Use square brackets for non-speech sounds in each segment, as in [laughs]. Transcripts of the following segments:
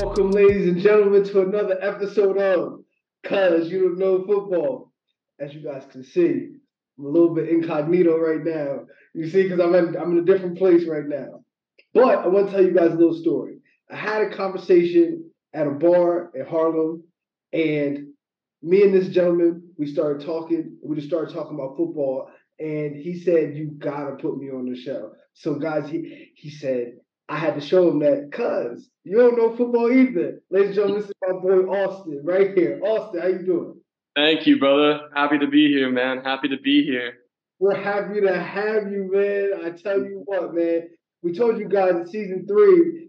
Welcome, ladies and gentlemen, to another episode of Cuz You Don't Know Football. As you guys can see, I'm a little bit incognito right now. You see, because I'm in, I'm in a different place right now. But I want to tell you guys a little story. I had a conversation at a bar in Harlem, and me and this gentleman, we started talking. We just started talking about football, and he said, "You gotta put me on the show." So, guys, he he said, I had to show him that, cuz you don't know football either. Ladies and gentlemen, this is my boy Austin right here. Austin, how you doing? Thank you, brother. Happy to be here, man. Happy to be here. We're happy to have you, man. I tell you what, man. We told you guys in season three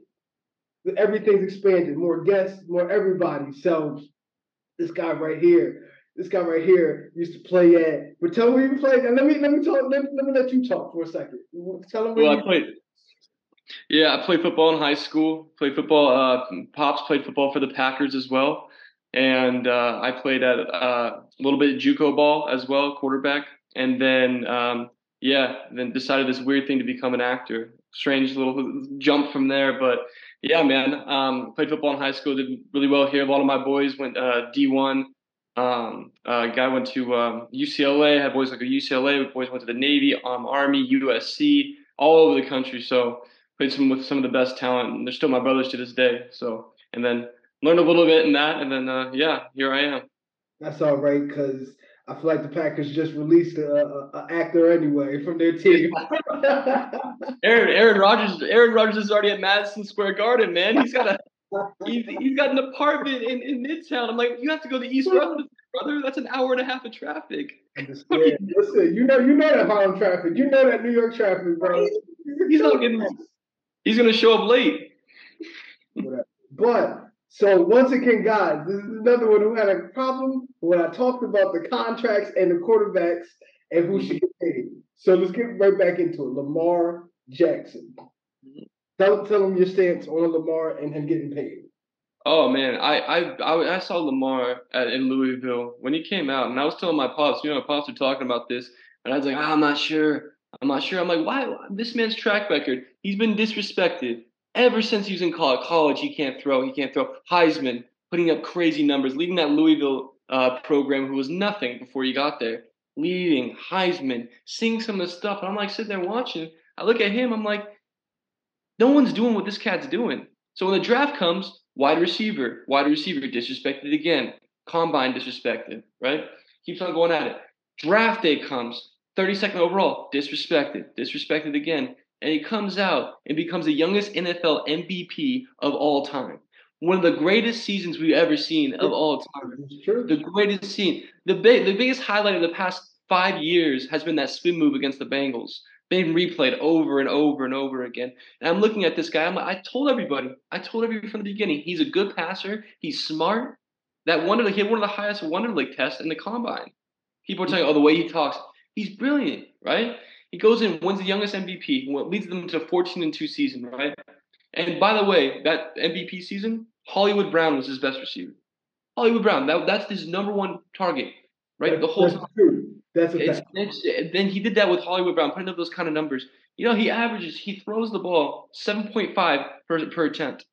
that everything's expanded. More guests, more everybody. So this guy right here, this guy right here used to play at. But tell me where you played. Now let me let me talk. Let, let me let you talk for a second. Tell him where Well, you I played. Yeah, I played football in high school. Played football. Uh, Pops played football for the Packers as well, and uh, I played at uh, a little bit of JUCO ball as well, quarterback. And then, um, yeah, then decided this weird thing to become an actor. Strange little jump from there, but yeah, man. Um, played football in high school. Did really well here. A lot of my boys went uh, D1. Um, uh, guy went to um, UCLA. Had boys like a UCLA. Boys went to the Navy, um, Army, USC, all over the country. So played some with some of the best talent, and they're still my brothers to this day. So, and then learned a little bit in that, and then uh, yeah, here I am. That's all right, because I feel like the Packers just released a, a, a actor anyway from their team. [laughs] Aaron Aaron Rodgers Aaron Rodgers is already at Madison Square Garden, man. He's got a he's, he's got an apartment in, in Midtown. I'm like, you have to go to East Rutherford, brother. That's an hour and a half of traffic. Listen, you know, you know that Harlem traffic. You know that New York traffic, bro. He's not getting. [laughs] He's gonna show up late. But so once again, guys, this is another one who had a problem when I talked about the contracts and the quarterbacks and who should get paid. So let's get right back into it. Lamar Jackson. Tell, tell them your stance on Lamar and him getting paid. Oh man, I I I, I saw Lamar at, in Louisville when he came out, and I was telling my pops, you know, my pops were talking about this, and I was like, ah, I'm not sure. I'm not sure. I'm like, why? This man's track record, he's been disrespected ever since he was in college. College, he can't throw. He can't throw. Heisman, putting up crazy numbers, leading that Louisville uh, program, who was nothing before he got there. Leading Heisman, seeing some of the stuff, and I'm like sitting there watching. I look at him. I'm like, no one's doing what this cat's doing. So when the draft comes, wide receiver, wide receiver disrespected again. Combine disrespected, right? Keeps on going at it. Draft day comes, 32nd overall, disrespected, disrespected again. And he comes out and becomes the youngest NFL MVP of all time. One of the greatest seasons we've ever seen of all time. The greatest scene. The, big, the biggest highlight of the past five years has been that spin move against the Bengals. Been replayed over and over and over again. And I'm looking at this guy. I'm like, I told everybody. I told everybody from the beginning. He's a good passer. He's smart. That one of the, he had one of the highest Wonderlic tests in the combine. People are telling, you, oh, the way he talks. He's brilliant, right? He goes in, wins the youngest MVP, what leads them to 14 and 2 season, right? And by the way, that MVP season, Hollywood Brown was his best receiver. Hollywood Brown, that, that's his number one target, right? The whole That's time. true. That's a It's, fact. it's, then he did that with Hollywood Brown, putting up those kind of numbers. You know, he averages, he throws the ball 7.5 per, per attempt.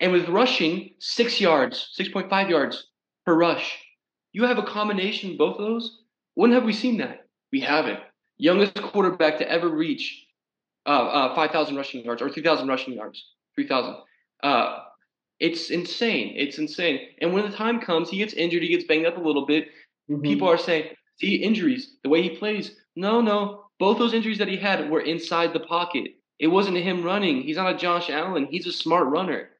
And with rushing, six yards, 6.5 yards per rush. You have a combination of both of those. When have we seen that? We haven't. Youngest quarterback to ever reach uh, uh, 5,000 rushing yards or 3,000 rushing yards. 3,000. Uh, it's insane. It's insane. And when the time comes, he gets injured, he gets banged up a little bit. Mhm. People are saying, see, injuries, the way he plays. No, no. Both those injuries that he had were inside the pocket. It wasn't him running. He's not a Josh Allen. He's a smart runner.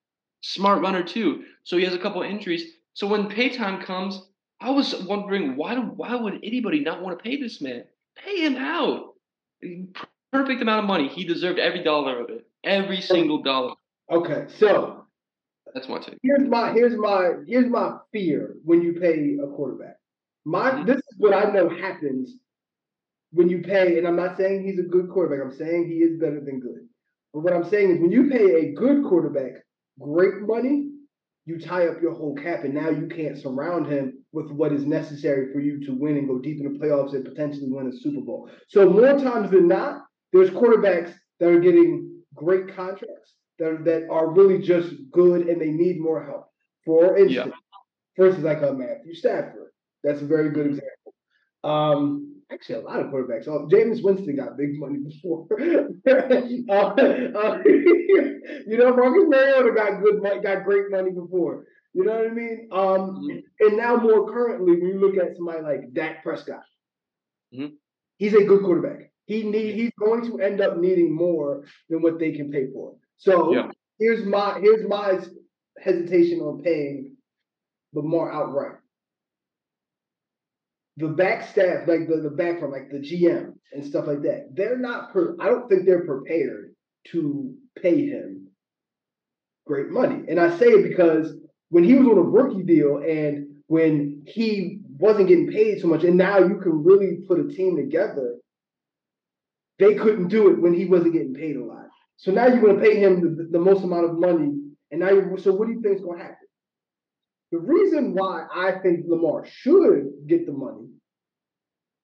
Smart runner, too. So he has a couple of injuries. So when pay time comes, I was wondering why, why would anybody not want to pay this man? Pay him out. Perfect amount of money. He deserved every dollar of it. Every single dollar. Okay, so That's my take. here's my here's my here's my fear when you pay a quarterback. My Mhm. this is what I know happens when you pay, and I'm not saying he's a good quarterback. I'm saying he is better than good. But what I'm saying is when you pay a good quarterback great money, you tie up your whole cap, and now you can't surround him with what is necessary for you to win and go deep in the playoffs and potentially win a Super Bowl. So more times than not, there's quarterbacks that are getting great contracts that, that are really just good and they need more help. For instance, yeah. for instance, like a Matthew Stafford. That's a very good example. Um, actually, a lot of quarterbacks. Oh, Jameis Winston got big money before. [laughs] uh, uh, [laughs] you know, Marcus Mariota got good got great money before. You know what I mean? Um, mm-hmm. and now more currently, when you look at somebody like Dak Prescott, mm-hmm. he's a good quarterback. He need he's going to end up needing more than what they can pay for. So yeah. here's my here's my hesitation on paying Lamar outright. The back staff, like the, the back from like the GM and stuff like that, they're not per I don't think they're prepared to pay him great money. And I say it because when he was on a rookie deal and when he wasn't getting paid so much, and now you can really put a team together, they couldn't do it when he wasn't getting paid a lot. So now you're going to pay him the, the most amount of money, and now you so what do you think is going to happen? The reason why I think Lamar should get the money,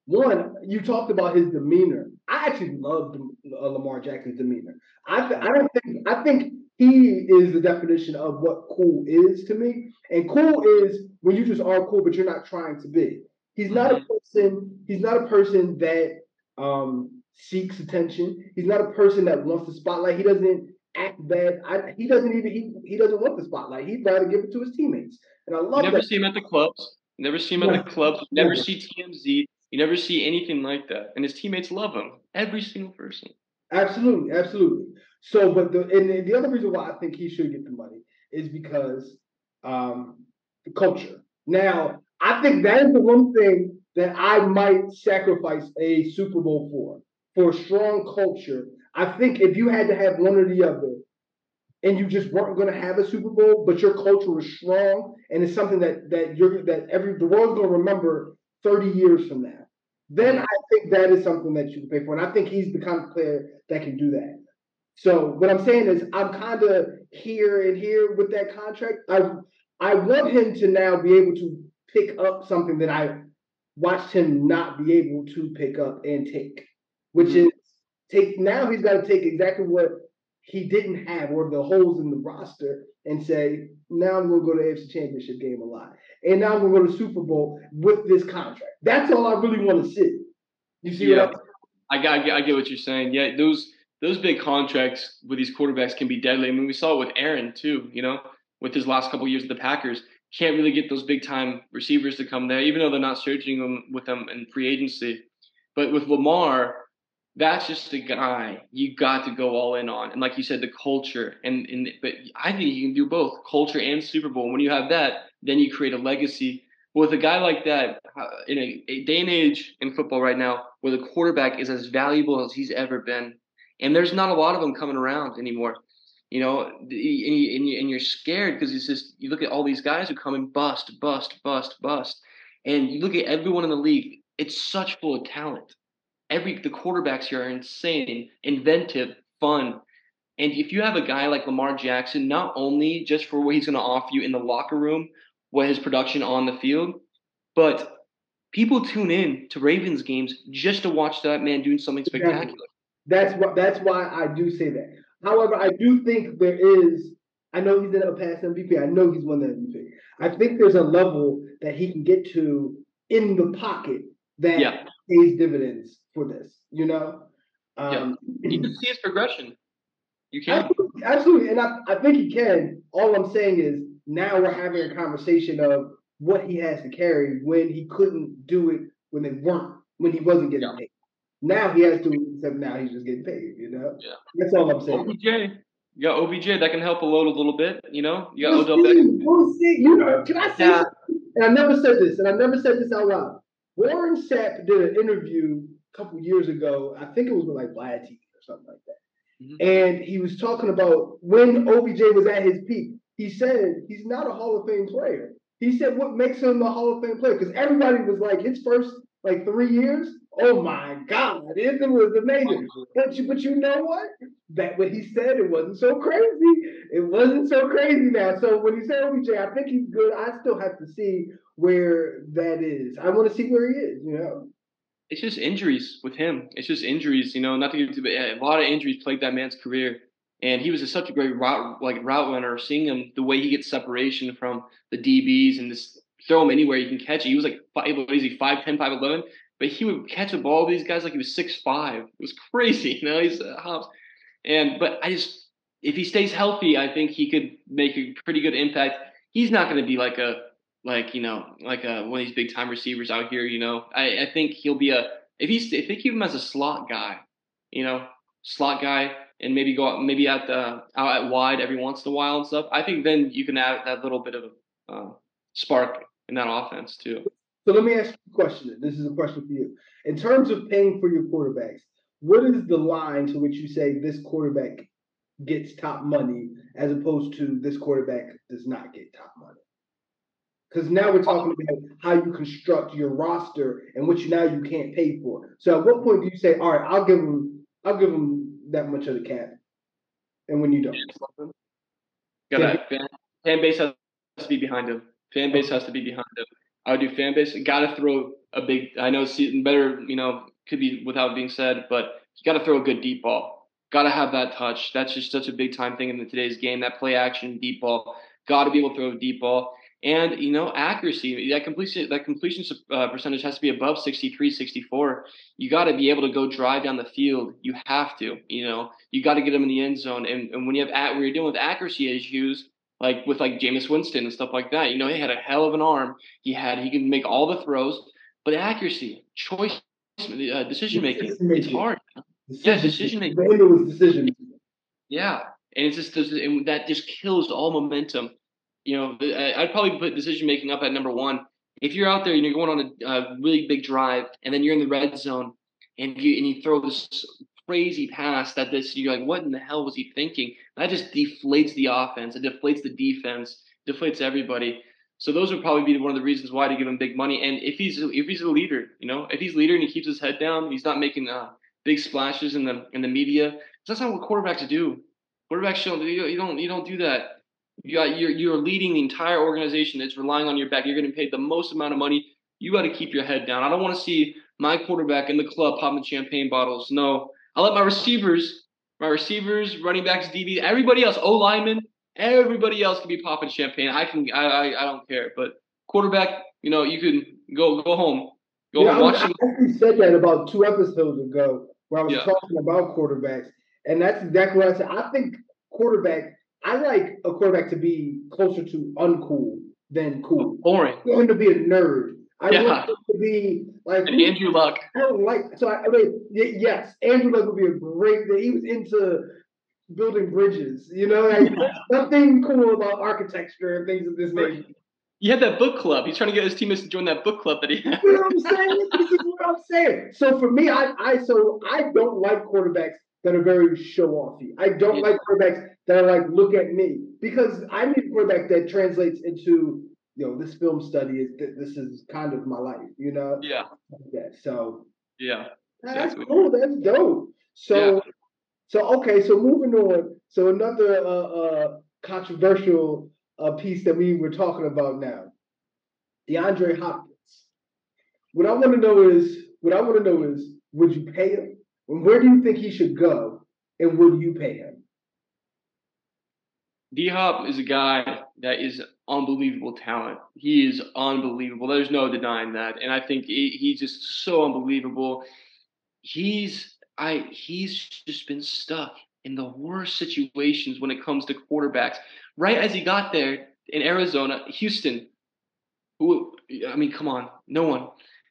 one, you talked about his demeanor. I actually love uh, Lamar Jackson's demeanor. I, I don't think I think he is the definition of what cool is to me. And cool is when you just are cool, but you're not trying to be. He's not a mm-hmm. person. He's not a person that um, seeks attention. He's not a person that wants the spotlight. He doesn't act bad. I, he doesn't even he, he doesn't want the spotlight. He'd rather give it to his teammates. And I love. You never that. see him at the clubs. You never see him at the clubs. You never see TMZ. You never see anything like that. And his teammates love him. Every single person. Absolutely, absolutely. So, but the and the other reason why I think he should get the money is because um, the culture. Now, I think that is the one thing that I might sacrifice a Super Bowl for, for a strong culture. I think if you had to have one or the other, and you just weren't going to have a Super Bowl, but your culture was strong, and it's something that that you're that every the world's going to remember 30 years from now. Then mm-hmm. I think that is something that you can pay for, and I think he's the kind of player that can do that. So what I'm saying is I'm kind of here and here with that contract. I I want him to now be able to pick up something that I watched him not be able to pick up and take, which mm-hmm. is take now he's got to take exactly what he didn't have or the holes in the roster and say, now I'm gonna go to the AFC championship game a lot. And now I'm gonna go to the Super Bowl with this contract. That's all I really want to see. You see yeah. I, I got I get what you're saying. Yeah, those those big contracts with these quarterbacks can be deadly. I mean, we saw it with Aaron too. You know, with his last couple of years with the Packers, can't really get those big time receivers to come there, even though they're not searching them with them in free agency. But with Lamar, that's just a guy you got to go all in on. And like you said, the culture and, and but I think you can do both culture and Super Bowl. When you have that, then you create a legacy. But with a guy like that, uh, in a day and age in football right now, where the quarterback is as valuable as he's ever been, and there's not a lot of them coming around anymore. You know, and, you, and you're scared because it's just you look at all these guys who come and bust, bust, bust, bust, and you look at everyone in the league. It's such full of talent. Every the quarterbacks here are insane, inventive, fun, and if you have a guy like Lamar Jackson, not only just for what he's going to offer you in the locker room, what his production on the field, but people tune in to Ravens games just to watch that man doing something spectacular. That's what. That's why I do say that. However, I do think there is. I know he's in a past MVP. I know he's won the MVP. I think there's a level that he can get to in the pocket that yeah. pays dividends for this. You know. Um, yeah. You can see his progression. You can absolutely, absolutely. and I, I think he can. All I'm saying is now we're having a conversation of what he has to carry when he couldn't do it when they weren't when he wasn't getting yeah. paid. Now he has to, except now he's just getting paid. You know, yeah. That's all I'm saying. OBJ, you got OBJ that can help a load a little bit. You know, you got we'll Odell Beckham. We'll see. You know, can I say? Yeah. And I never said this, and I never said this out loud. Warren Sapp did an interview a couple years ago. I think it was with like Vlad TV or something like that. Mm-hmm. And he was talking about when OBJ was at his peak. He said he's not a Hall of Fame player. He said what makes him a Hall of Fame player because everybody was like his first like three years. Oh my God, it, was amazing. But you, but you know what? That what he said, it wasn't so crazy. It wasn't so crazy now. So when he said OBJ, I think he's good. I still have to see where that is. I want to see where he is. You know. It's just injuries with him. It's just injuries. You know, not to get to a lot of injuries plagued that man's career. and he was a, such a great route like route runner. Seeing him the way he gets separation from the DBs and just throw him anywhere you can catch it. He was like five, what is he, 5'10", 5'11", but he would catch a ball with these guys like he was six five. It was crazy, [laughs] you know. He's uh, hops, and but I just if he stays healthy, I think he could make a pretty good impact. He's not going to be like a like you know like a, one of these big time receivers out here. You know, I, I think he'll be a if he's if they keep him as a slot guy, you know, slot guy, and maybe go out maybe at the out at wide every once in a while and stuff. I think then you can add that little bit of uh, spark in that offense too. So let me ask you a question. This is a question for you. In terms of paying for your quarterbacks, what is the line to which you say this quarterback gets top money as opposed to this quarterback does not get top money? Because now we're talking about how you construct your roster and which now you can't pay for. So at what point do you say, all right, I'll give him, I'll give him that much of the cap, and when you don't? Got fan, fan base has to be behind him. Fan base has to be behind him. I would do fan base. Got to throw a big. I know better. You know, could be without being said, but you got to throw a good deep ball. Got to have that touch. That's just such a big time thing in today's game. That play action deep ball. Got to be able to throw a deep ball. And you know accuracy. That completion that completion uh, percentage has to be above 63, 64. You got to be able to go drive down the field. You have to. You know you got to get them in the end zone. And, and when you have at when you're dealing with accuracy issues, like with like Jameis Winston and stuff like that. You know, he had a hell of an arm. He had he can make all the throws, but accuracy, choice, uh, decision making, it's hard. Decision, yeah, decision making. was decision. Yeah, and it's just and that just kills all momentum. You know, I'd probably put decision making up at number one. If you're out there and you're going on a, a really big drive, and then you're in the red zone, and you and you throw this crazy pass that this you're like, what in the hell was he thinking? That just deflates the offense. It deflates the defense. Deflates everybody. So those would probably be one of the reasons why to give him big money. And if he's if he's a leader, you know, if he's leader and he keeps his head down, he's not making uh, big splashes in the in the media. That's not what quarterbacks do. Quarterbacks don't you, don't you don't do that. You got you're you're leading the entire organization that's relying on your back. You're getting paid the most amount of money. You got to keep your head down. I don't want to see my quarterback in the club popping champagne bottles. No, I let my receivers, my receivers, running backs, DB, everybody else, O lineman, everybody else can be popping champagne. I can, I, I, I don't care. But quarterback, you know, you can go go home, go yeah, home, watch. I, I actually said that about two episodes ago where I was yeah. talking about quarterbacks, and that's exactly what I said. I think quarterback. I like a quarterback to be closer to uncool than cool. Boring. For him to be a nerd. I yeah. want to be like and Andrew Luck. I don't like so I, I mean yes, Andrew Luck would be a great. Thing. He was into building bridges, you know, like nothing cool about architecture and things of this nature. He had that book club. He's trying to get his teammates to join that book club that he had. You know what I'm saying? this is what I'm saying. So for me, I, I so I don't like quarterbacks that are very show offy. I don't yeah. like quarterbacks that are like, look at me. Because I need a quarterback that translates into you know, this film study is this is kind of my life, you know? Yeah. Yeah. So yeah. That's cool. That's dope. So yeah. so okay, so moving on. So another uh, uh controversial uh, piece that we were talking about now. DeAndre Hopkins. What I want to know is what I want to know is would you pay him? Where do you think he should go? And would you pay him? D Hop is a guy that is unbelievable talent. He is unbelievable. There's no denying that. And I think he, he's just so unbelievable. He's I he's just been stuck in the worst situations when it comes to quarterbacks. Right as he got there in Arizona, Houston, who I mean, come on, no one.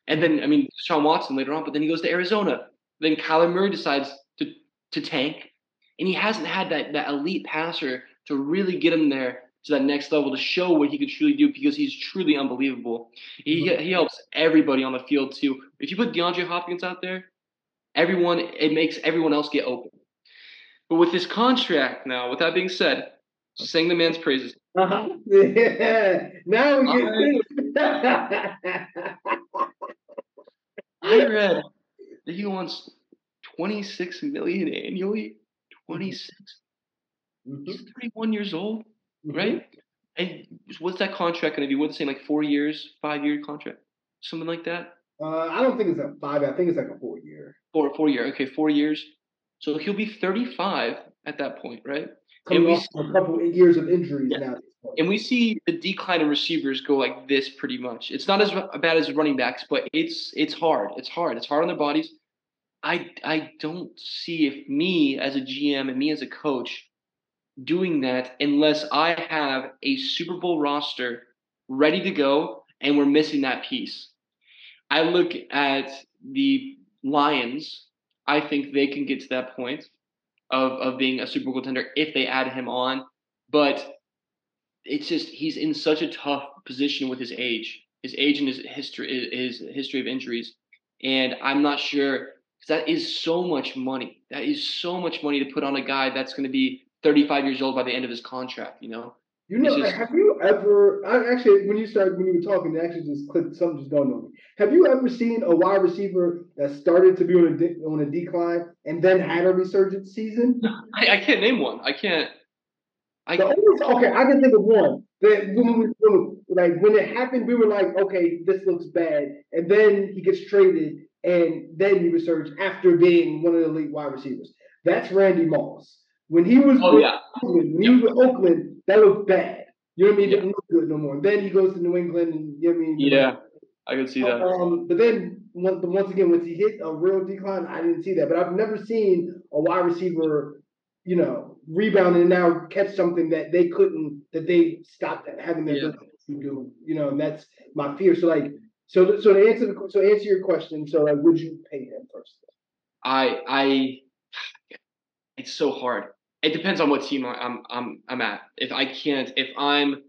And then I mean Sean Watson later on, but then he goes to Arizona. Then Kyler Murray decides to to tank, and he hasn't had that that elite passer to really get him there to that next level to show what he could truly do because he's truly unbelievable. He mm-hmm. he helps everybody on the field too. If you put DeAndre Hopkins out there, everyone it makes everyone else get open. But with this contract now, with that being said, sing the man's praises. Uh-huh. [laughs] Yeah. Now we get [laughs] I read that he wants 26 million annually. 26. Mm-hmm. He's 31 years old right? And what's that contract going to be? What's it saying, like four years, five year contract, something like that? Uh, I don't think it's a five. I think it's like a four year. Four four year. Okay, four years. So he'll be 35 at that point, right? Coming we off a couple of years of injuries Yeah. now. at this point. And we see the decline in receivers go like this pretty much. It's not as bad as running backs, but it's it's hard. It's hard. It's hard on their bodies. I I don't see if me as a GM and me as a coach doing that unless I have a Super Bowl roster ready to go and we're missing that piece. I look at the Lions. I think they can get to that point of of being a Super Bowl contender if they add him on, but it's just he's in such a tough position with his age, his age and his history, his history of injuries, and I'm not sure because that is so much money. That is so much money to put on a guy that's going to be 35 years old by the end of his contract. You know, You know, just- have you ever? I actually, when you started, when you were talking, it actually just clicked. Something just dawned on me. Have you ever seen a wide receiver that started to be on a de- on a decline and then had a resurgent season? [laughs] I, I can't name one. I can't. I The only okay, I can think of one that when we when, like when it happened, we were like, okay, this looks bad, and then he gets traded, and then he resurged after being one of the elite wide receivers. That's Randy Moss. When he was oh with yeah, Oakland, when he was with Oakland, that looked bad. You know what I mean? It look good no more. Then he goes to New England, and you know what I mean? yeah, I can see that. Um, but then once, once again, once he hit a real decline, I didn't see that. But I've never seen a wide receiver, you know, rebound and now catch something that they couldn't, that they stopped having their Yeah. do. You know, and that's my fear. So like, so so to answer the so answer your question, so like, would you pay him first? I I it's so hard. It depends on what team I'm I'm I'm at. If I can't, if I'm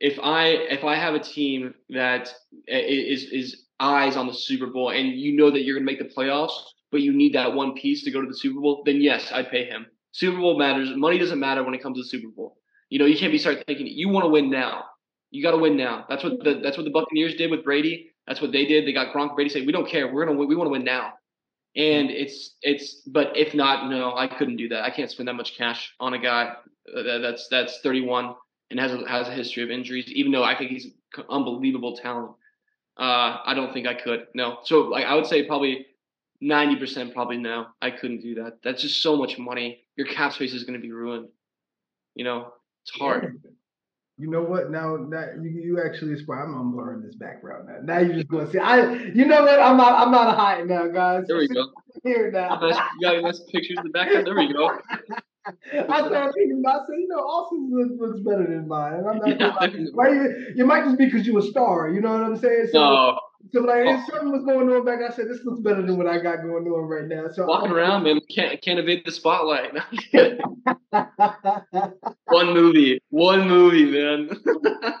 if I if I have a team that is is eyes on the Super Bowl and you know that you're gonna make the playoffs, but you need that one piece to go to the Super Bowl, then yes, I'd pay him. Super Bowl matters. Money doesn't matter when it comes to the Super Bowl. You know, you can't be start thinking you want to win now. You got to win now. That's what the that's what the Buccaneers did with Brady. That's what they did. They got Gronk. Brady said, "We don't care. We're gonna win. We want to win now." And it's it's. But if not, no, I couldn't do that. I can't spend that much cash on a guy uh, that's that's 31 and has a, has a history of injuries. Even though I think he's unbelievable talent, uh, I don't think I could. No. So like I would say probably 90% probably no. I couldn't do that. That's just so much money. Your cap space is going to be ruined. You know, it's hard. You know what? Now that you, you actually inspire, I'm, I'm blurring this background now. Now you just going to see. I, you know what? I'm not. I'm not hiding now, guys. There we go. [laughs] Here now. Nice, you got nice pictures in the background. There we go. [laughs] I started thinking about. I said, you know, Austin's look, looks better than mine. And I'm not. [laughs] Yeah. Why you, you might just be because you a star. You know what I'm saying? So, No, so like, Oh. if something was going on back, I said this looks better than what I got going on right now. So walking I'm- around, man, can't can't evade the spotlight. [laughs] [laughs] one movie, one movie, man. [laughs]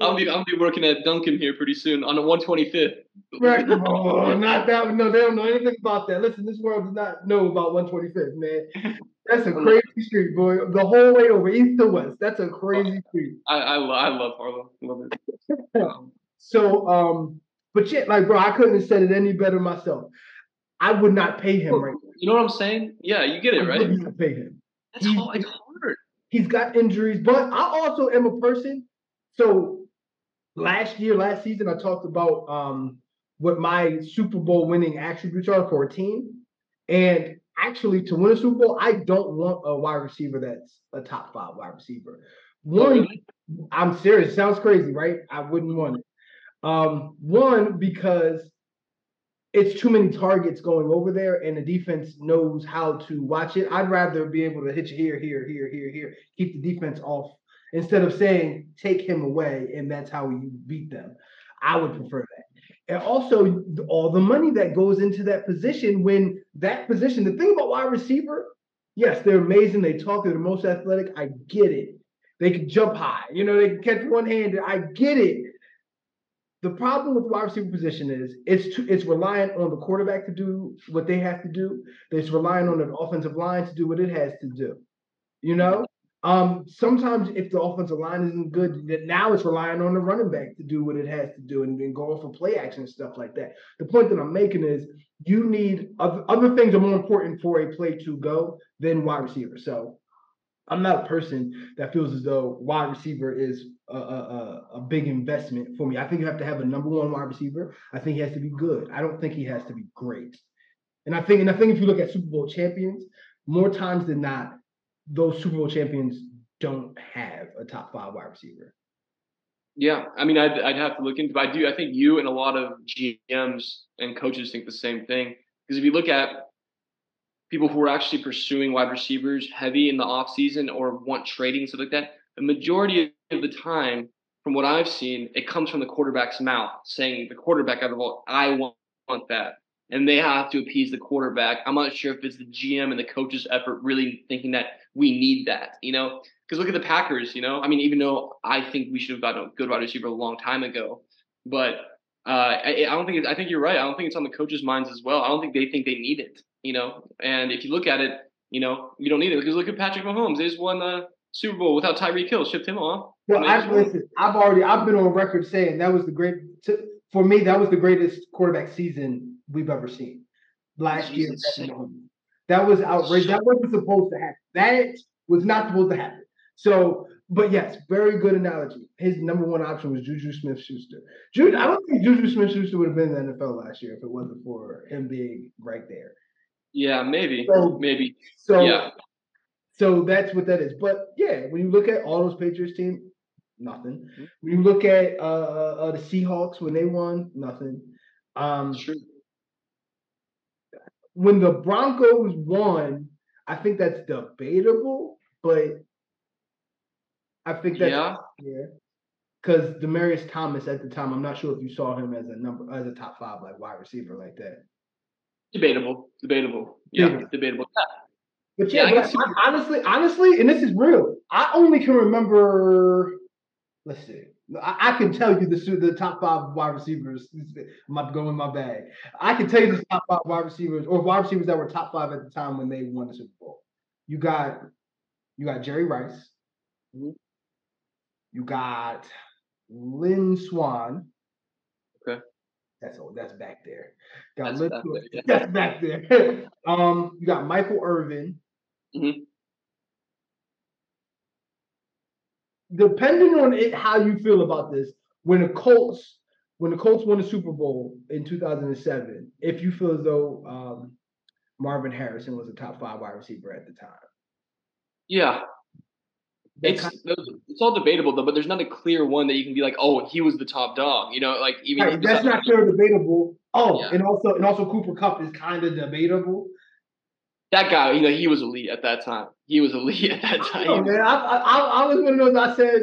I'll be I'll be working at Dunkin' here pretty soon on the 125th. Right. Oh, not that. No, they don't know anything about that. Listen, this world does not know about 125th, man. That's a crazy street, boy. The whole way over east to west. That's a crazy street. I I, I love Harlem. Love it. Um, So, um, but yet, like, bro, I couldn't have said it any better myself. I would not pay him right now. you know what I'm saying? Yeah, you get it, I right? would not pay him. That's hard. Hard. He's got injuries, but I also am a person. So last year, last season, I talked about um what my Super Bowl winning attributes are for a team. And actually, to win a Super Bowl, I don't want a wide receiver that's a top five wide receiver. Oh, One, really? I'm serious. Sounds crazy, right? I wouldn't want it. Um, one because it's too many targets going over there, and the defense knows how to watch it. I'd rather be able to hit you here, here, here, here, here, keep the defense off instead of saying take him away, and that's how you beat them. I would prefer that. And also all the money that goes into that position when that position, the thing about wide receiver, yes, they're amazing. They talk, they're the most athletic. I get it. They can jump high. You know, they can catch one handed. I get it. The problem with wide receiver position is it's too, it's reliant on the quarterback to do what they have to do. It's relying on the offensive line to do what it has to do. You know, um, sometimes if the offensive line isn't good, now it's relying on the running back to do what it has to do and, and go for play action and stuff like that. The point that I'm making is you need other, other things are more important for a play to go than wide receiver. So I'm not a person that feels as though wide receiver is a, a, a, big investment for me. I think you have to have a number one wide receiver. I think he has to be good. I don't think he has to be great. And I think, and I think if you look at Super Bowl champions, more times than not, those Super Bowl champions don't have a top five wide receiver. Yeah, I mean, I'd, I'd have to look into. But I do. I think you and a lot of GMs and coaches think the same thing. Because if you look at people who are actually pursuing wide receivers heavy in the offseason or want trading stuff like that, the majority of the time, from what I've seen, it comes from the quarterback's mouth saying the quarterback out of all, I want, want that. And they have to appease the quarterback. I'm not sure if it's the GM and the coach's effort really thinking that we need that, you know? Because look at the Packers, you know. I mean, even though I think we should have gotten a good wide receiver a long time ago, but uh, I, I, don't think I think you're right. I don't think it's on the coaches' minds as well. I don't think they think they need it, you know. And if you look at it, you know, you don't need it because look at Patrick Mahomes. They just won the Super Bowl without Tyreek Hill, shipped him off. Well, I, listen, I've already I've been on record saying that was the great for me. That was the greatest quarterback season we've ever seen last year. That was outrageous. That wasn't supposed to happen. That was not supposed to happen. So, but yes, very good analogy. His number one option was Juju Smith Schuster. Juju, I don't think Juju Smith Schuster would have been in the NFL last year if it wasn't for him being right there. Yeah, maybe. So, maybe. So, yeah. So that's what that is. But yeah, when you look at all those Patriots team, nothing. Mm-hmm. When you look at uh, uh, uh, the Seahawks when they won, nothing. Um, True. When the Broncos won, I think that's debatable, but I think that's yeah. yeah. Because Demaryius Thomas at the time, I'm not sure if you saw him as a number as a top five like wide receiver like that. Debatable, debatable, yeah, debatable. debatable. But yeah, yeah but I, honestly, honestly, and this is real. I only can remember. Let's see. I, I can tell you the the top five wide receivers. I'm about to go in my bag. I can tell you the top five wide receivers or wide receivers that were top five at the time when they won the Super Bowl. You got you got Jerry Rice. Mm-hmm. You got Lynn Swann. Okay. That's all. That's back there. Got that's, Lynn, back there, yeah. [laughs] that's back there. [laughs] um, you got Michael Irvin. Mm-hmm. Depending on it, how you feel about this, when the Colts, when the Colts won the Super Bowl in 2007, if you feel as though um, Marvin Harrison was a top five wide receiver at the time. Yeah, it's it's all debatable though, but there's not a clear one that you can be like, oh, he was the top dog. You know, like even right, that's not clear debatable. Oh, yeah. and also and also Cooper Kupp is kind of debatable. That guy, you know, he was elite at that time. He was elite [laughs] at that time. Oh, man, I, I, I was one of those. I said,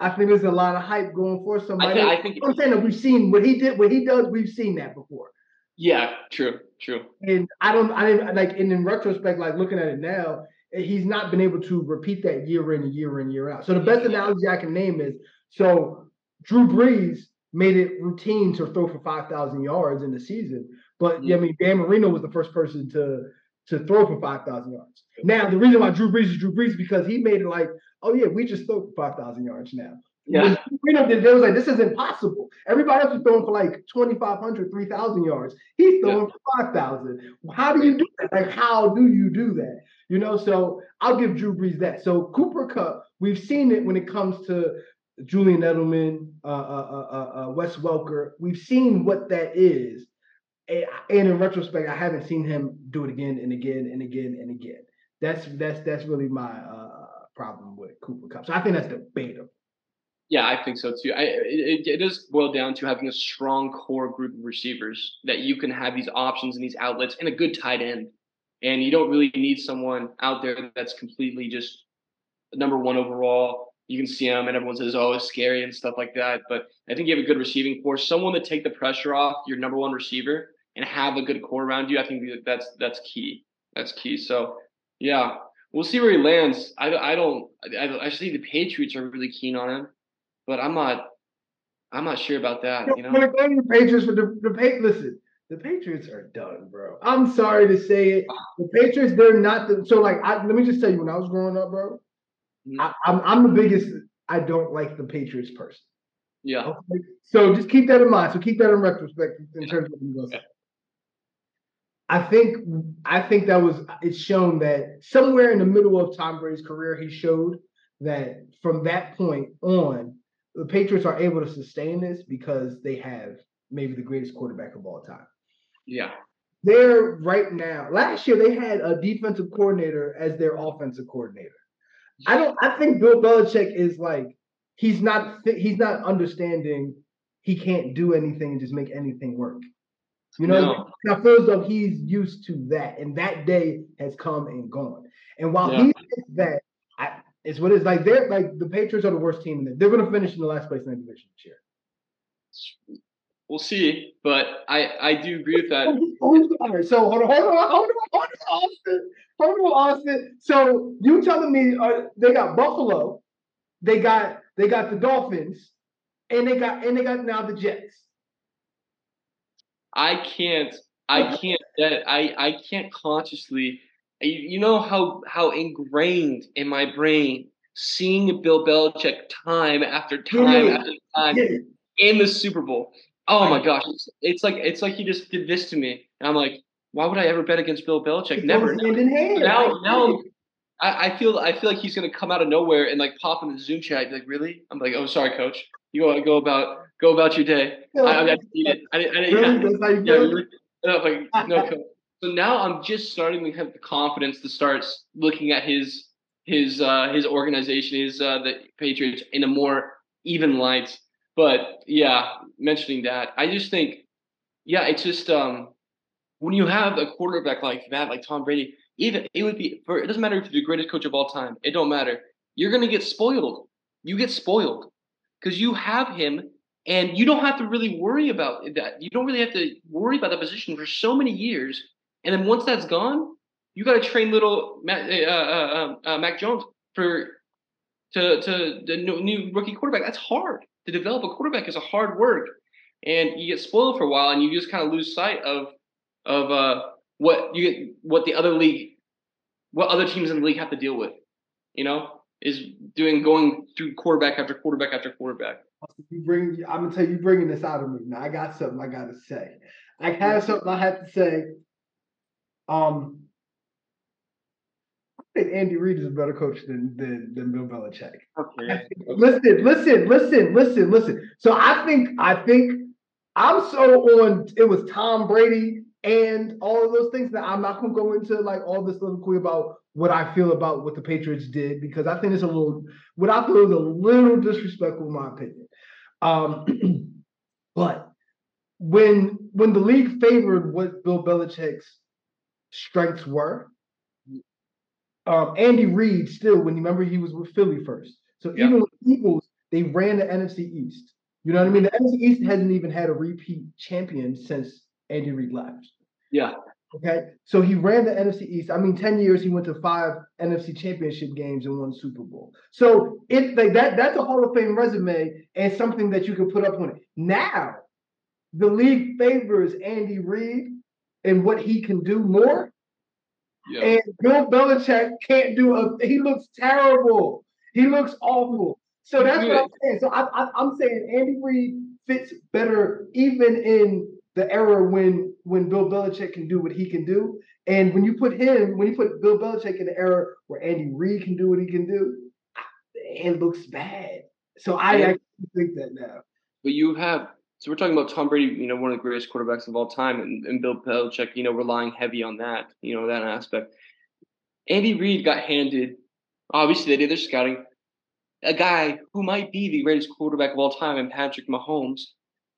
I think there's a lot of hype going for somebody. I, th- I think I'm saying that we've seen what he did, what he does. We've seen that before. Yeah, true, true. And I don't, I didn't like. And in retrospect, like looking at it now, he's not been able to repeat that year in and year in year out. So the best analogy I can name is so Drew Brees made it routine to throw for five thousand yards in the season, but yeah, I mean Dan Marino was the first person to to throw for five thousand yards. Now the reason why Drew Brees is Drew Brees is because he made it like, oh yeah, we just throw for five thousand yards now. Yeah. Marino did, they was like, this is impossible. Everybody else is throwing for like 2,500, 3,000 yards. He's throwing yeah. for 5,000. How do you do that? Like, how do you do that? You know, so I'll give Drew Brees that. So Cooper Kupp, we've seen it when it comes to Julian Edelman, uh, uh, uh, uh, Wes Welker. We've seen what that is. And in retrospect, I haven't seen him do it again and again and again and again. That's that's that's really my uh, problem with Cooper Kupp. So I think that's debatable. Yeah, I think so too. I, it, it does boil down to having a strong core group of receivers that you can have these options and these outlets and a good tight end and you don't really need someone out there that's completely just number one overall. You can see him, and everyone says, "Oh, it's scary" and stuff like that. But I think you have a good receiving core, someone to take the pressure off your number one receiver, and have a good core around you. I think that's that's key. That's key. So, yeah, we'll see where he lands. I, I don't. I, I see the Patriots are really keen on him, but I'm not. I'm not sure about that. You know, when it comes to Patriots, for the the listen, the Patriots are done, bro. I'm sorry to say it. The Patriots, they're not the so like. I, let me just tell you, when I was growing up, bro, mm-hmm. I, am I'm, I'm the biggest. I don't like the Patriots person. Yeah. Okay? So just keep that in mind. So keep that in retrospect in terms of what you say. I think I think that was it's shown that somewhere in the middle of Tom Brady's career, he showed that from that point on, the Patriots are able to sustain this because they have maybe the greatest quarterback of all time. Yeah. they're right now. Last year they had a defensive coordinator as their offensive coordinator. I don't. I think Bill Belichick is like he's not. He's not understanding. He can't do anything and just make anything work. You know, no. I feel as though he's used to that, and that day has come and gone. And while yeah. he thinks that, I, it's what it's like. They're like the Patriots are the worst team in there. They're going to finish in the last place in the division this year. We'll see, but I I do agree with that. All right, so hold on, hold on, hold on, hold on, Austin, hold on, Austin. So you telling me uh, they got Buffalo, they got they got the Dolphins, and they got and they got now the Jets. I can't I [laughs] can't that I I can't consciously you know how how ingrained in my brain seeing Bill Belichick time after time after time in the Super Bowl. Oh my gosh, it's, it's, like it's like he just did this to me, and I'm like, why would I ever bet against Bill Belichick? It Never. Hand in hand. Now, now I, I, feel I feel like he's gonna come out of nowhere and like pop in the Zoom chat. Be like, really? I'm like, oh, sorry, coach. You go go about go about your day. I, I, I, I, I, I, yeah, really? No, like, no, coach. So now I'm just starting to have the confidence to start looking at his his uh, his organization, his uh, the Patriots in a more even light. But yeah, mentioning that, I just think, yeah, it's just um, when you have a quarterback like that, like Tom Brady, even it would be for it doesn't matter if you're the greatest coach of all time. It don't matter. You're gonna get spoiled. You get spoiled because you have him, and you don't have to really worry about that. You don't really have to worry about that position for so many years. And then once that's gone, you got to train little Matt, uh, uh, uh, uh, Mac Jones for to to the new rookie quarterback. That's hard to develop a quarterback is a hard work, and you get spoiled for a while, and you just kind of lose sight of of uh, what you get, what the other league, what other teams in the league have to deal with. You know, is doing going through quarterback after quarterback after quarterback. You bring, I'm gonna tell you, bringing this out of me. Now I got something I gotta say. I have something I have to say. Um, I think Andy Reid is a better coach than than, than Bill Belichick. Okay. [laughs] Listen, listen, listen, listen, listen. So I think I think I'm so on. It was Tom Brady and all of those things that I'm not gonna go into like all this little queer about what I feel about what the Patriots did because I think it's a little what I feel is a little disrespectful in my opinion. Um, [clears throat] but when when the league favored what Bill Belichick's strengths were, um, Andy Reid still, when you remember he was with Philly first. So yeah. even with Eagles, they ran the NFC East. You know what I mean? The NFC East hasn't even had a repeat champion since Andy Reid left. Yeah. Okay. So he ran the NFC East. I mean, 10 years he went to five NFC championship games and won Super Bowl. So it like that that's a Hall of Fame resume and something that you can put up on it. Now the league favors Andy Reid and what he can do more and Bill Belichick can't do a. He looks terrible. He looks awful. So that's what I'm saying. So I, am saying Andy Reid fits better even in the era when when Bill Belichick can do what he can do. And when you put him, when you put Bill Belichick in the era where Andy Reid can do what he can do, ah, it looks bad. So I actually think that now. But you have so we're talking about Tom Brady, you know, one of the greatest quarterbacks of all time, and, and Bill Belichick, you know, relying heavy on that, you know, that aspect. Andy Reid got handed, obviously they did their scouting, a guy who might be the greatest quarterback of all time, and Patrick Mahomes.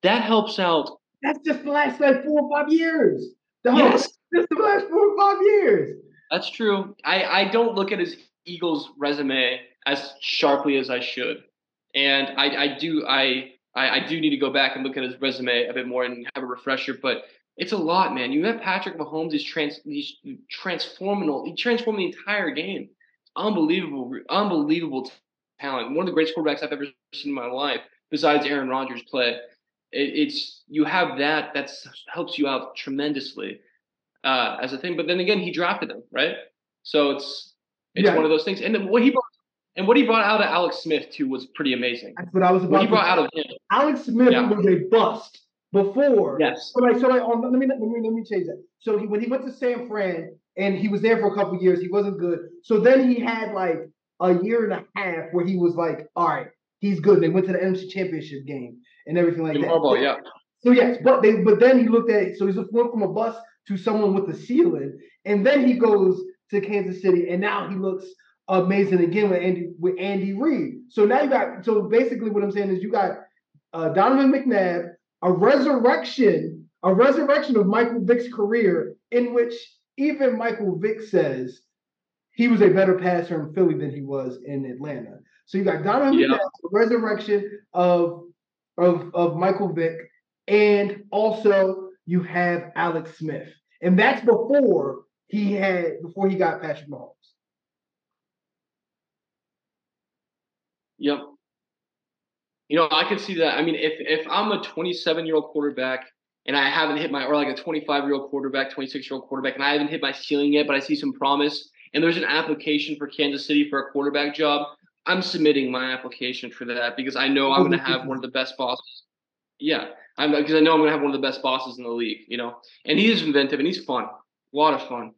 That helps out. That's just the last like four or five years. The yes. [laughs] just the last four or five years. That's true. I, I don't look at his Eagles resume as sharply as I should. And I, I do I I, I do need to go back and look at his resume a bit more and have a refresher. But it's a lot, man. You have Patrick Mahomes. He's trans he's transformational. He transformed the entire game. Unbelievable, unbelievable talent. One of the greatest quarterbacks I've ever seen in my life, besides Aaron Rodgers play. It, it's you have that that helps you out tremendously uh, as a thing. But then again, he drafted him, right? So it's it's yeah. one of those things. And what he brought and what he brought out of Alex Smith too was pretty amazing. That's what I was about. What he brought out of him. Alex Smith yeah. was a bust before. Yes. So like, so like, let me let me let me change that. So he, when he went to San Fran and he was there for a couple years, he wasn't good. So then he had like a year and a half where he was like, all right, he's good. They went to the NFC Championship game and everything like that. Harbaugh, yeah. So yes, but they but then he looked at it. So he went from a bus to someone with a ceiling, and then he goes to Kansas City, and now he looks amazing again with Andy with Andy Reid. So now you got so basically what I'm saying is you got uh, Donovan McNabb, a resurrection, a resurrection of Michael Vick's career, in which even Michael Vick says he was a better passer in Philly than he was in Atlanta. So you got Donovan yeah. McNabb, the resurrection of of of Michael Vick, and also you have Alex Smith, and that's before he had before he got Patrick Mahomes. Yep. You know, I can see that. I mean, if if I'm a 27 year old quarterback and I haven't hit my, or like a 25 year old quarterback, 26 year old quarterback, and I haven't hit my ceiling yet, but I see some promise, and there's an application for Kansas City for a quarterback job, I'm submitting my application for that because I know I'm going to have one of the best bosses. Yeah, I'm because I know I'm going to have one of the best bosses in the league. You know, and he is inventive and he's fun, a lot of fun.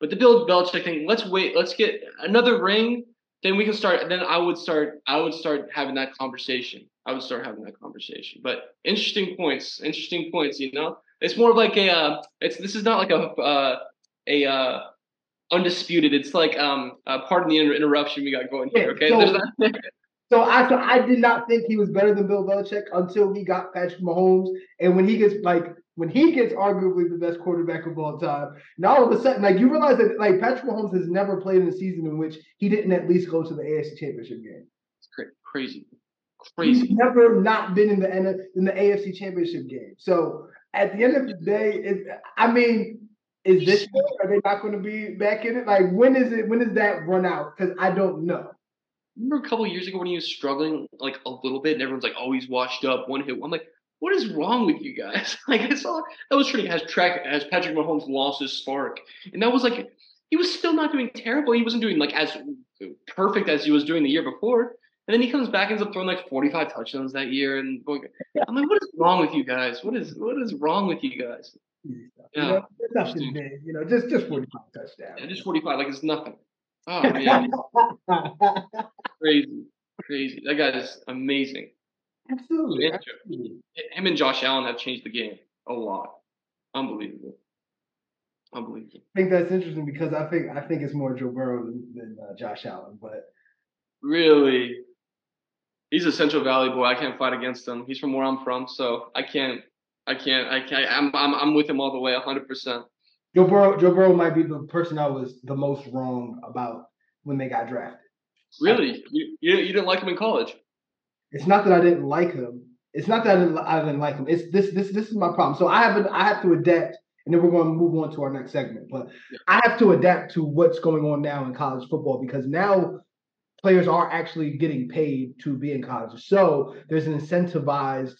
But the Bill Belichick thing, let's wait, let's get another ring then we can start then i would start i would start having that conversation i would start having that conversation but interesting points interesting points you know it's more of like a uh, it's this is not like a uh, a uh, undisputed it's like um uh, pardon the inter- interruption we got going here okay so, [laughs] so I so I did not think he was better than Bill Belichick until he got Patrick Mahomes and when he gets like when he gets arguably the best quarterback of all time, now all of a sudden, like you realize that like Patrick Mahomes has never played in a season in which he didn't at least go to the AFC Championship game. It's crazy, crazy. He's never not been in the in the AFC Championship game. So at the end of the day, it, I mean, is this year, are they not going to be back in it? Like when is it? When does that run out? Because I don't know. Remember a couple years ago when he was struggling like a little bit, and everyone's like, "Oh, he's washed up, one hit." I'm like, what is wrong with you guys? [laughs] Like I saw that was pretty has track as Patrick Mahomes lost his spark, and that was like he was still not doing terrible. He wasn't doing like as perfect as he was doing the year before. And then he comes back and ends up throwing like 45 touchdowns that year. And going, I'm like, what is wrong with you guys? What is what is wrong with you guys? Yeah, you know, nothing big. You know, just just 45 touchdowns. Yeah, just 45, like it's nothing. Oh [laughs] man, crazy, crazy. That guy is amazing. Absolutely. Absolutely. Him and Josh Allen have changed the game a lot. Unbelievable. Unbelievable. I think that's interesting because I think I think it's more Joe Burrow than, than uh, Josh Allen, but really, he's a Central Valley boy. I can't fight against him. He's from where I'm from, so I can't. I can't. I can't. I'm. I'm. I'm with him all the way, 100. percent Joe Burrow. Joe Burrow might be the person I was the most wrong about when they got drafted. Really, you, you, you didn't like him in college? It's not that I didn't like him. It's not that I didn't, I didn't like him. It's this this this is my problem. So I have I have to adapt, and then we're going to move on to our next segment. But yeah. I have to adapt to what's going on now in college football because now players are actually getting paid to be in college. So there's an incentivized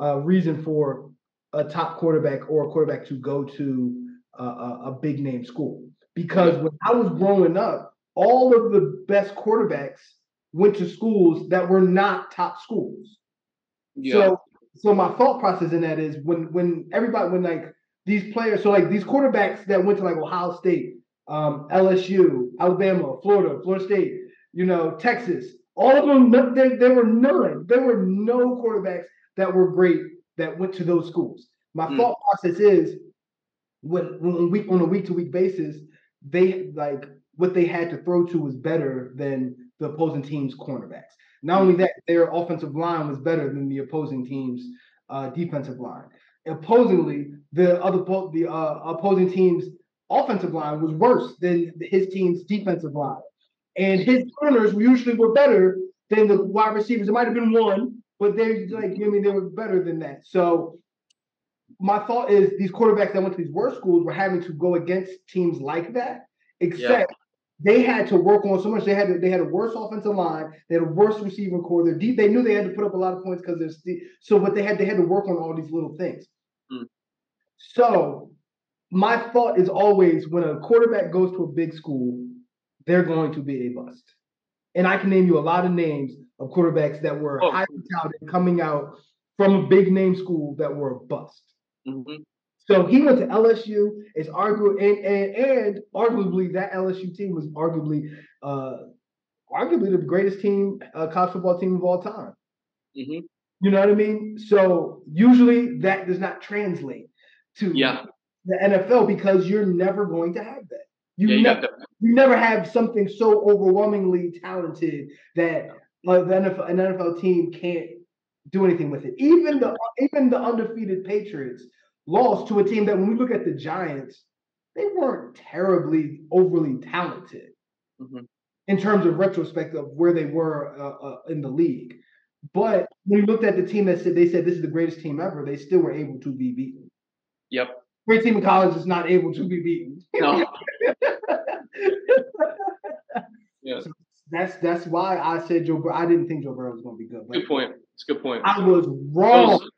uh, reason for a top quarterback or a quarterback to go to a, a big name school. Because when I was growing up, all of the best quarterbacks went to schools that were not top schools. Yeah. So so my thought process in that is when when everybody when like these players, so like these quarterbacks that went to like Ohio State, um, LSU, Alabama, Florida, Florida State, you know, Texas, all of them, there, there were none. There were no quarterbacks that were great that went to those schools. My mm. thought process is when when week on a week to week basis, they like what they had to throw to was better than the opposing team's cornerbacks. Not only that, their offensive line was better than the opposing team's uh, defensive line. Opposingly, the other the uh, opposing team's offensive line was worse than his team's defensive line, and his corners usually were better than the wide receivers. It might have been one, but they're like I mean they were better than that. So my thought is these quarterbacks that went to these worst schools were having to go against teams like that, except yeah they had to work on so much. They had to, they had a worse offensive line. They had a worse receiving corps. They're deep. They knew they had to put up a lot of points because there's so what they had they had to work on all these little things. Mm. So my thought is always when a quarterback goes to a big school, they're going to be a bust. And I can name you a lot of names of quarterbacks that were oh. highly touted coming out from a big name school that were a bust. Mm-hmm. So he went to LSU. It's argu- and, and and arguably that LSU team was arguably uh arguably the greatest team, uh, college football team of all time. Mm-hmm. You know what I mean? So usually that does not translate to yeah. the NFL because you're never going to have that. You, yeah, never, you never have something so overwhelmingly talented that NFL, an NFL team can't do anything with it. Even the even the undefeated Patriots lost to a team that when we look at the Giants, they weren't terribly overly talented mm-hmm. in terms of retrospect of where they were uh, uh, in the league. But when you looked at the team that said they said this is the greatest team ever, they still were able to be beaten. Yep. Great team in college is not able to be beaten. No. [laughs] yeah. So that's that's why I said Joe. I didn't think Joe Burrow was going to be good. Good point. It's a good point. I was wrong. Those,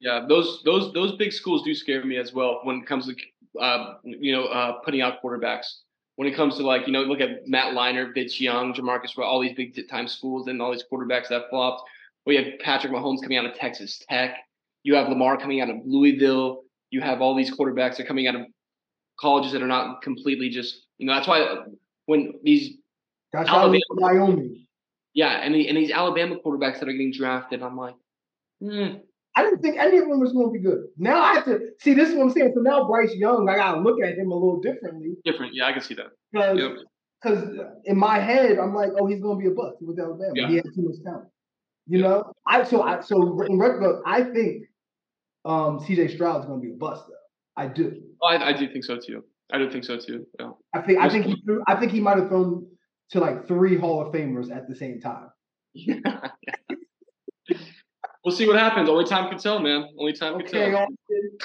yeah, those those those big schools do scare me as well when it comes to uh, you know uh, putting out quarterbacks. When it comes to like you know look at Matt Leinart, Vince Young, Jamarcus, all these big time schools and all these quarterbacks that flopped. We have Patrick Mahomes coming out of Texas Tech. You have Lamar coming out of Louisville. You have all these quarterbacks that are coming out of colleges that are not completely just you know that's why when these that's Alabama, Wyoming. Yeah, and the, and these Alabama quarterbacks that are getting drafted, I'm like, hmm. I didn't think any of them was going to be good. Now I have to see. This is what I'm saying. So now Bryce Young, I got to look at him a little differently. Different, yeah, I can see that. Because because in my head, I'm like, oh, he's going to be a bust with Alabama. Yeah. He has too much talent. You know, I so I so in retrospect, I think um CJ Stroud is going to be a bust though. I do. Oh, I, I do think so too. I do think so too. Yeah. I think I think he threw, I think he might have thrown to like three Hall of Famers at the same time. [laughs] we'll see what happens. Only time can tell, man. Only time okay, can tell. Austin,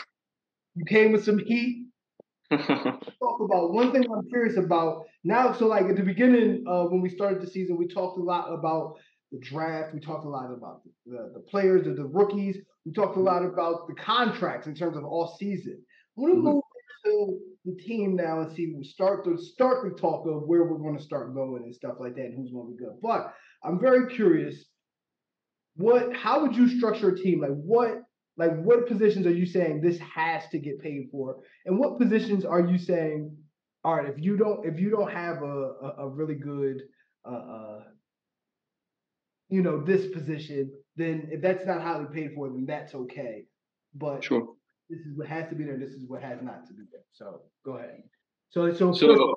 you came with some heat. [laughs] talk about one thing I'm curious about now. So, like at the beginning, uh, when we started the season, we talked a lot about the draft. We talked a lot about the, the, the players, the, the rookies. We talked a lot about the contracts in terms of all season. I want to mm-hmm. move to the team now and see we start to start the talk of where we're going to start going and stuff like that and who's going to be good. But I'm very curious. What? How would you structure a team? Like what? Like what positions are you saying this has to get paid for, and what positions are you saying? All right, if you don't if you don't have a a, a really good uh, uh you know this position, then if that's not highly paid for, then that's okay. But sure this is what has to be there, this is what has not to be there. So go ahead. So so, so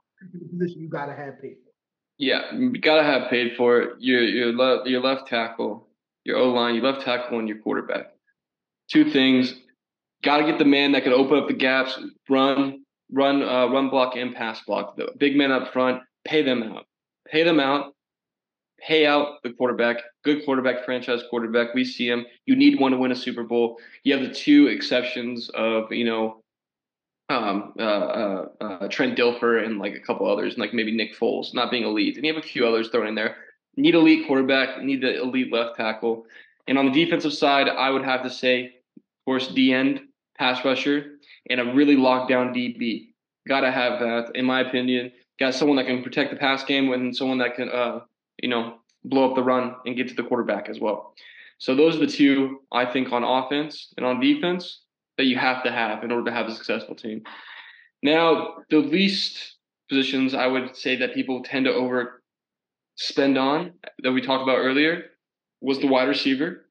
position you gotta have paid for. Yeah, you gotta have paid for it. Your your left your left tackle, your O line, your left tackle, and your quarterback. Two things. Gotta get the man that can open up the gaps, run, run, uh, run block and pass block. The big men up front, pay them out. Pay them out pay out the quarterback, good quarterback, franchise quarterback. We see him. You need one to win a Super Bowl. You have the two exceptions of, you know, um, uh, uh, uh, Trent Dilfer and like a couple others, and like maybe Nick Foles not being elite. And you have a few others thrown in there. Need elite quarterback, need the elite left tackle. And on the defensive side, I would have to say, of course, D end, pass rusher, and a really locked down DB. Gotta have that, in my opinion. Got someone that can protect the pass game and someone that can uh, you know, blow up the run and get to the quarterback as well. So those are the two I think on offense and on defense that you have to have in order to have a successful team. Now, the least positions I would say that people tend to over spend on that we talked about earlier was the wide receiver.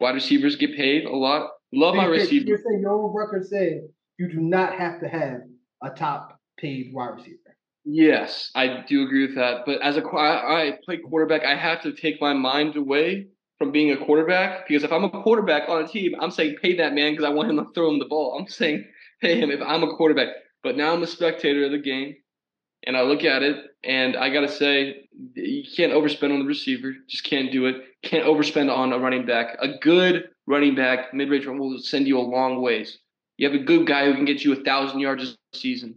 Wide receivers get paid a lot. Love my receiver. You're saying your own record said you do not have to have a top paid wide receiver. Yes, I do agree with that. But as a I play quarterback, I have to take my mind away from being a quarterback because if I'm a quarterback on a team, I'm saying pay that man because I want him to throw him the ball. I'm saying pay him if I'm a quarterback. But now I'm a spectator of the game, and I look at it, and I gotta say you can't overspend on the receiver. Just can't do it. Can't overspend on a running back. A good running back, mid-range will send you a long ways. You have a good guy who can get you a thousand yards a season.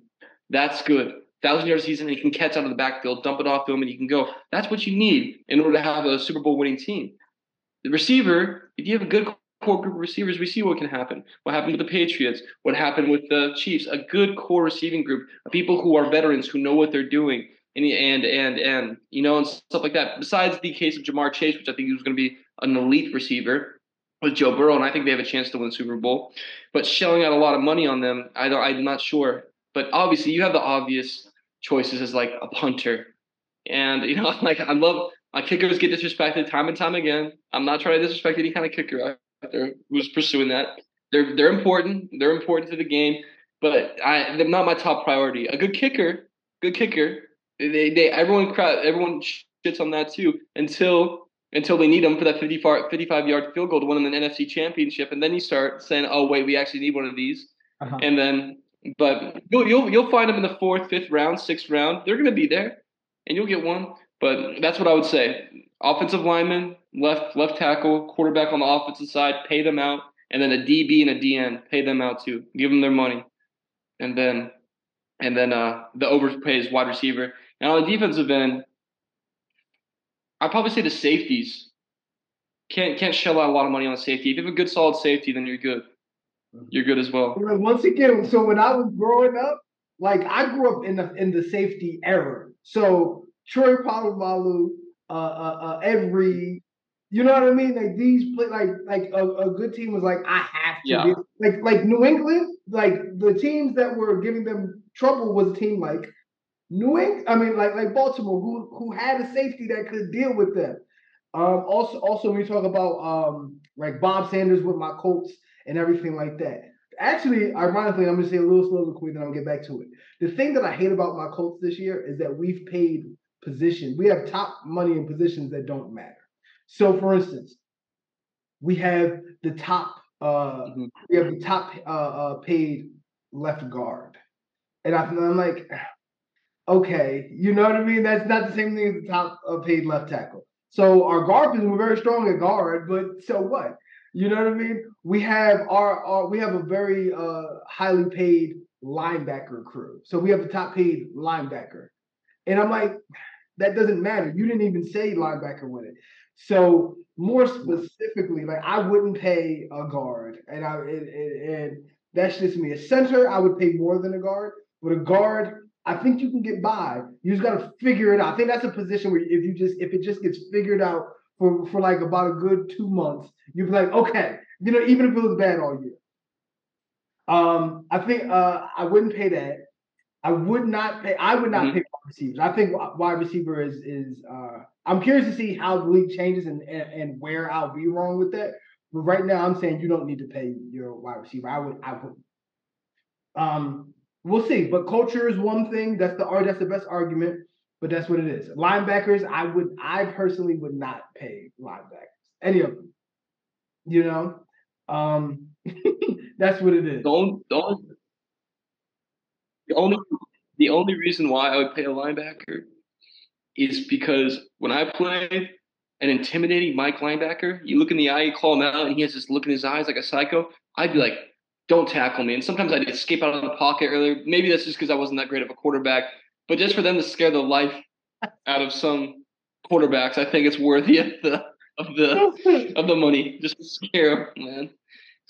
That's good thousand yard season, and he can catch out of the backfield, dump it off to him, and he can go. That's what you need in order to have a Super Bowl winning team. The receiver, if you have a good core group of receivers, we see what can happen. What happened with the Patriots? What happened with the Chiefs? A good core receiving group people who are veterans who know what they're doing. And and and and you know and stuff like that. Besides the case of Ja'Marr Chase, which I think he was going to be an elite receiver with Joe Burrow, and I think they have a chance to win Super Bowl. But shelling out a lot of money on them, I don't, I'm not sure. But obviously, you have the obvious choices as like a punter. And you know, [laughs] like I love my kickers get disrespected time and time again. I'm not trying to disrespect any kind of kicker out there who's pursuing that. They're they're important. They're important to the game. but I they're not my top priority. A good kicker, good kicker. They they everyone crowd everyone shits on that too until until they need them for that 55, 55 yard field goal to win them an NFC championship, and then you start saying, "Oh wait, we actually need one of these," uh-huh. and then but you'll you'll you'll find them in the fourth, fifth round, sixth round. They're gonna be there, and you'll get one. But that's what I would say. Offensive lineman, left left tackle, quarterback on the offensive side, pay them out, and then a DB and a DN, pay them out too. Give them their money, and then and then uh, the overpays wide receiver. And on the defensive end, I'd probably say the safeties. Can't can't shell out a lot of money on a safety. If you have a good solid safety, then you're good. Mm-hmm. You're good as well. Once again, so when I was growing up, like I grew up in the in the safety era. So Troy Polamalu, uh, uh, uh, every, you know what I mean? Like these play, like like a, a good team was like I have to. Yeah. Be. Like like New England, like the teams that were giving them trouble was a team like New England. I mean, like like Baltimore, who who had a safety that could deal with them. Um, also also when you talk about um like Bob Sanders with my Colts and everything like that. Actually, ironically, I'm gonna say a little soliloquy, then I'll get back to it. The thing that I hate about my Colts this year is that we've paid position. We have top money in positions that don't matter. So, for instance, we have the top. Uh, mm-hmm. We have the top uh, uh, paid left guard, and I, am like, okay, you know what I mean? That's not the same thing as the top uh, paid left tackle. So our guard position, we're very strong at guard, but so what? You know what I mean? We have our, our we have a very uh, highly paid linebacker crew. So we have the top paid linebacker. And I'm like, that doesn't matter. You didn't even say linebacker with it. So more specifically, like I wouldn't pay a guard, and I and, and that's just me. A center, I would pay more than a guard, but a guard, I think you can get by. You just got to figure it out. I think that's a position where if you just if it just gets figured out for for like about a good two months, you'd be like, okay, you know, even if it was bad all year. Um, I think uh, I wouldn't pay that. I would not pay. I would not mm-hmm. pay wide receivers. I think wide receiver is is. Uh, I'm curious to see how the league changes and, and, and where I'll be wrong with that. But right now, I'm saying you don't need to pay your wide receiver. I would. I would. Um, we'll see. But culture is one thing. That's the art. That's the best argument. But that's what it is. Linebackers, I would. I personally would not pay linebackers. Any of them. You know. Um, [laughs] that's what it is. Don't don't the only the only reason why I would pay a linebacker is because when I play an intimidating Mike linebacker, you look in the eye, you call him out, and he has this look in his eyes like a psycho. I'd be like, "Don't tackle me." And sometimes I'd escape out of the pocket earlier. Maybe that's just because I wasn't that great of a quarterback. But just for them to scare the life out of some quarterbacks, I think it's worthy of the of the of the money. Just to scare them, man.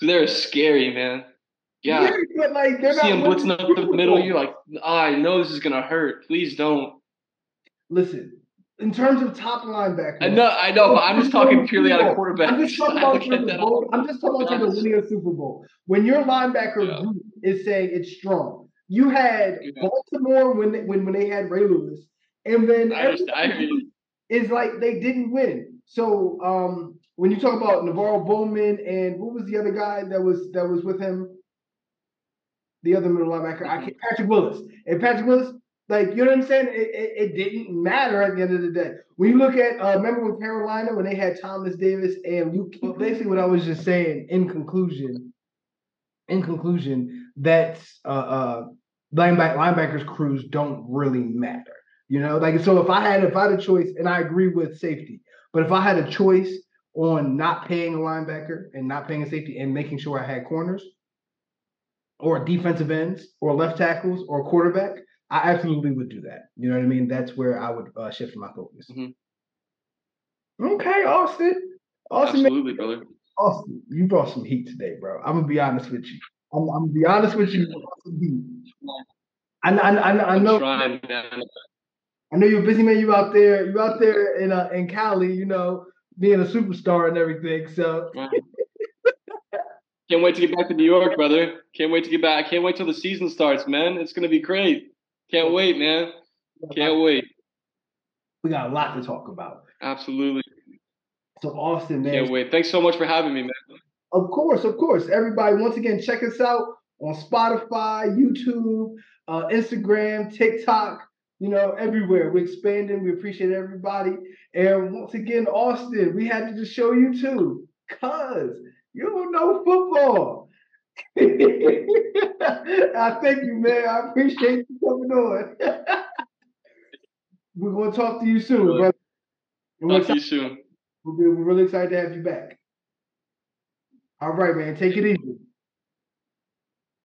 So they're scary, man. Yeah. yeah but like they're See him blitzing up the middle, you're like, I know this is gonna hurt. Please don't. Listen, in terms of top linebacker. I know, I know, but I'm just talking purely out of quarterback. I'm just talking [laughs] about Bowl. I'm just talking about the winning a Super Bowl. When your linebacker yeah. group is saying it's strong, you had yeah. Baltimore when they, when when they had Ray Lewis, and then is like they didn't win. So um, when you talk about NaVorro Bowman and what was the other guy that was that was with him? the other middle linebacker, I can't, Patrick Willis. And Patrick Willis, like, you know what I'm saying? It, it, it, didn't matter at the end of the day. When you look at, uh, remember with Carolina when they had Thomas Davis and Luke, well, basically what I was just saying in conclusion, in conclusion, that uh, uh, lineback, linebackers crews don't really matter. You know, like, so if I had, if I had a choice, and I agree with safety, but if I had a choice on not paying a linebacker and not paying a safety and making sure I had corners, or defensive ends or left tackles or quarterback, I absolutely would do that. You know what I mean? That's where I would uh, shift my focus. Mm-hmm. Okay, Austin. Austin, absolutely, man. brother. Austin, you brought some heat today, bro. I'm gonna be honest with you. I'm, I'm gonna be honest with you. I, I, I, I know. Trying, I know you're busy man. You out there. You out there in uh, in Cali. You know, being a superstar and everything. So. Can't wait to get back to New York, brother. Can't wait to get back. Can't wait till the season starts, man. It's gonna be great. Can't wait, man. Can't wait. We got a lot to talk about. Absolutely. So Austin, man. Can't wait. Thanks so much for having me, man. Of course, of course. Everybody, once again, check us out on Spotify, YouTube, uh, Instagram, TikTok, you know, everywhere. We're expanding. We appreciate everybody. And once again, Austin, we had to just show you too, cuz you don't know football. [laughs] I thank you, man. I appreciate you coming on. [laughs] We're gonna talk to you soon, Really? brother. We're Talk to you soon. We're we're really excited to have you back. All right, man. Take it easy.